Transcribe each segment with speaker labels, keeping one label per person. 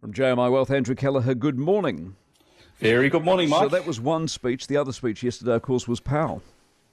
Speaker 1: From JMI Wealth, Andrew Kelleher, good morning.
Speaker 2: Very good morning, Mike.
Speaker 1: So that was one speech. The other speech yesterday, of course, was Powell.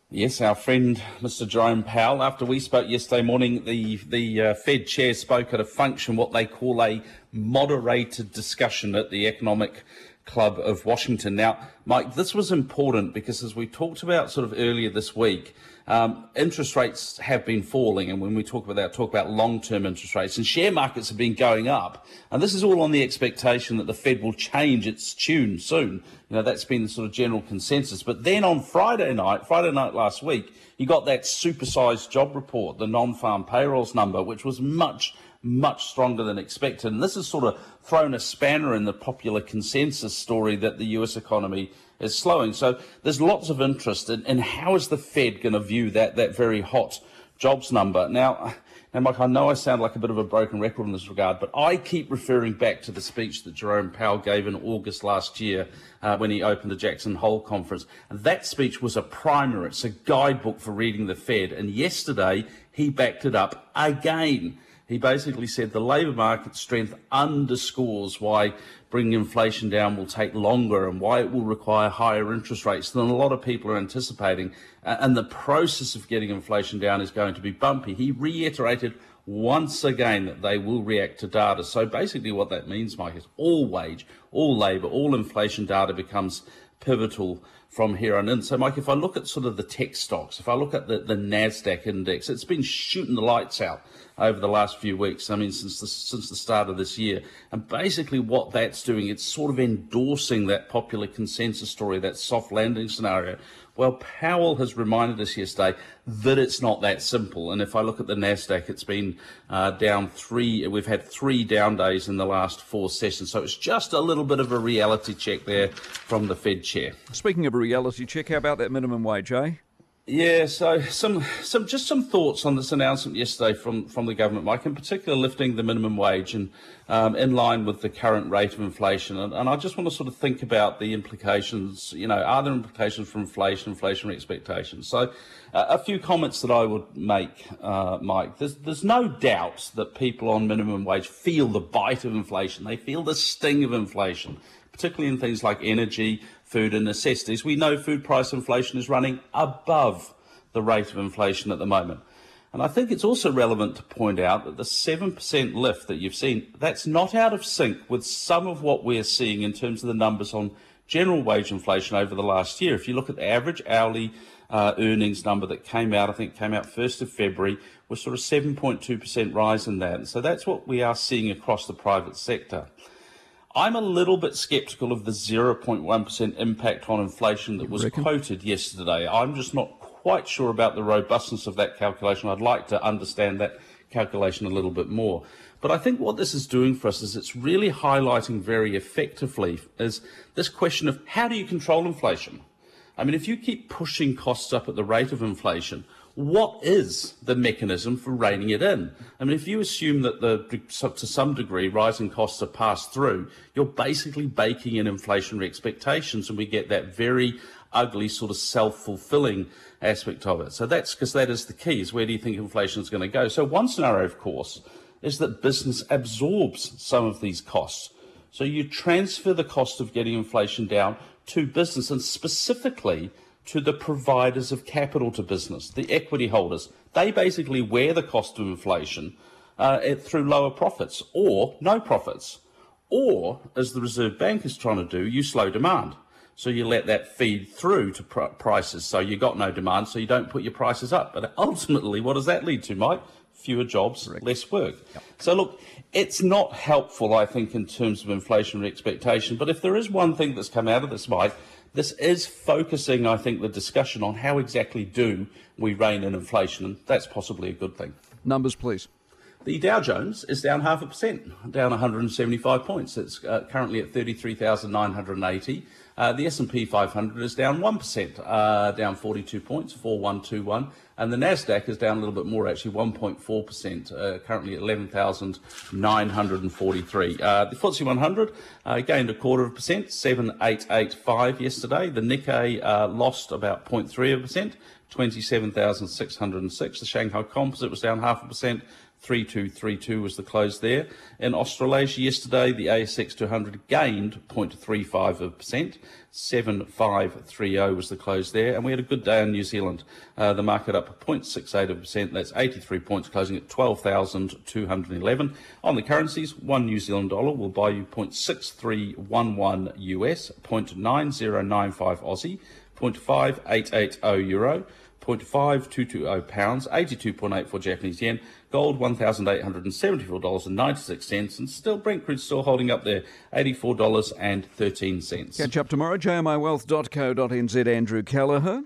Speaker 2: Yes, our friend Mr. Jerome Powell. After we spoke yesterday morning, the the uh, Fed chair spoke at a function, what they call a moderated discussion at the Economic Club of Washington. Now, Mike, this was important because as we talked about sort of earlier this week, um, interest rates have been falling, and when we talk about that, talk about long-term interest rates, and share markets have been going up, and this is all on the expectation that the Fed will change its tune soon. You know, that's been the sort of general consensus. But then on Friday night, Friday night last week, you got that supersized job report, the non-farm payrolls number, which was much much stronger than expected. And this has sort of thrown a spanner in the popular consensus story that the US economy is slowing. So there's lots of interest in, in how is the Fed going to view that, that very hot jobs number. Now, now, Mike, I know I sound like a bit of a broken record in this regard, but I keep referring back to the speech that Jerome Powell gave in August last year uh, when he opened the Jackson Hole conference. And that speech was a primer, it's a guidebook for reading the Fed. And yesterday, he backed it up again. He basically said the labour market strength underscores why bringing inflation down will take longer and why it will require higher interest rates than a lot of people are anticipating. And the process of getting inflation down is going to be bumpy. He reiterated once again that they will react to data. So basically, what that means, Mike, is all wage, all labour, all inflation data becomes pivotal from here on in. So, Mike, if I look at sort of the tech stocks, if I look at the, the NASDAQ index, it's been shooting the lights out over the last few weeks. I mean, since the, since the start of this year. And basically, what that's doing, it's sort of endorsing that popular consensus story, that soft landing scenario. Well, Powell has reminded us yesterday that it's not that simple. And if I look at the Nasdaq, it's been uh, down three. We've had three down days in the last four sessions. So it's just a little bit of a reality check there from the Fed chair.
Speaker 1: Speaking of a reality check, how about that minimum wage, eh?
Speaker 2: Yeah, so some some just some thoughts on this announcement yesterday from, from the government, Mike, in particular lifting the minimum wage and um, in line with the current rate of inflation. And, and, I just want to sort of think about the implications. You know, are there implications for inflation, inflationary expectations? So, uh, a few comments that I would make, uh, Mike. There's there's no doubt that people on minimum wage feel the bite of inflation. They feel the sting of inflation particularly in things like energy, food and necessities. We know food price inflation is running above the rate of inflation at the moment. And I think it's also relevant to point out that the 7% lift that you've seen, that's not out of sync with some of what we're seeing in terms of the numbers on general wage inflation over the last year. If you look at the average hourly uh, earnings number that came out, I think came out 1st of February, was sort of 7.2% rise in that. So that's what we are seeing across the private sector. I'm a little bit sceptical of the 0.1% impact on inflation that was quoted yesterday. I'm just not quite sure about the robustness of that calculation. I'd like to understand that calculation a little bit more. But I think what this is doing for us is it's really highlighting very effectively is this question of how do you control inflation? I mean, if you keep pushing costs up at the rate of inflation, what is the mechanism for reining it in? I mean, if you assume that the, to some degree rising costs are passed through, you're basically baking in inflationary expectations, and we get that very ugly sort of self-fulfilling aspect of it. So that's because that is the key: is where do you think inflation is going to go? So one scenario, of course, is that business absorbs some of these costs. So you transfer the cost of getting inflation down to business, and specifically to the providers of capital to business, the equity holders. They basically wear the cost of inflation uh, through lower profits or no profits. Or, as the Reserve Bank is trying to do, you slow demand. So you let that feed through to pr- prices. So you got no demand, so you don't put your prices up. But ultimately, what does that lead to, Mike? Fewer jobs, Correct. less work. Yep. So look, it's not helpful, I think, in terms of inflationary expectation. But if there is one thing that's come out of this, Mike, this is focusing, I think, the discussion on how exactly do we rein in inflation, and that's possibly a good thing.
Speaker 1: Numbers, please.
Speaker 2: The Dow Jones is down half a percent, down 175 points. It's uh, currently at 33,980. Uh, the S&P 500 is down 1%, uh, down 42 points, 4121. And the Nasdaq is down a little bit more, actually 1.4%, uh, currently at 11,943. Uh, the FTSE 100 uh, gained a quarter of a percent, 7885 yesterday. The Nikkei uh, lost about 0.3 of a percent, 27,606. The Shanghai Composite was down half a percent, 3232 was the close there. In Australasia yesterday, the ASX 200 gained 0.35%. 7530 was the close there. And we had a good day in New Zealand. Uh, the market up 0.68%. That's 83 points, closing at 12,211. On the currencies, one New Zealand dollar will buy you 0.6311 US, 0.9095 Aussie, 0.5880 euro. 0.5220 pounds, 82.84 Japanese yen, gold $1,874.96, and still Brent crude still holding up there, $84.13.
Speaker 1: Catch up tomorrow, jmiwealth.co.nz, Andrew Kelleher.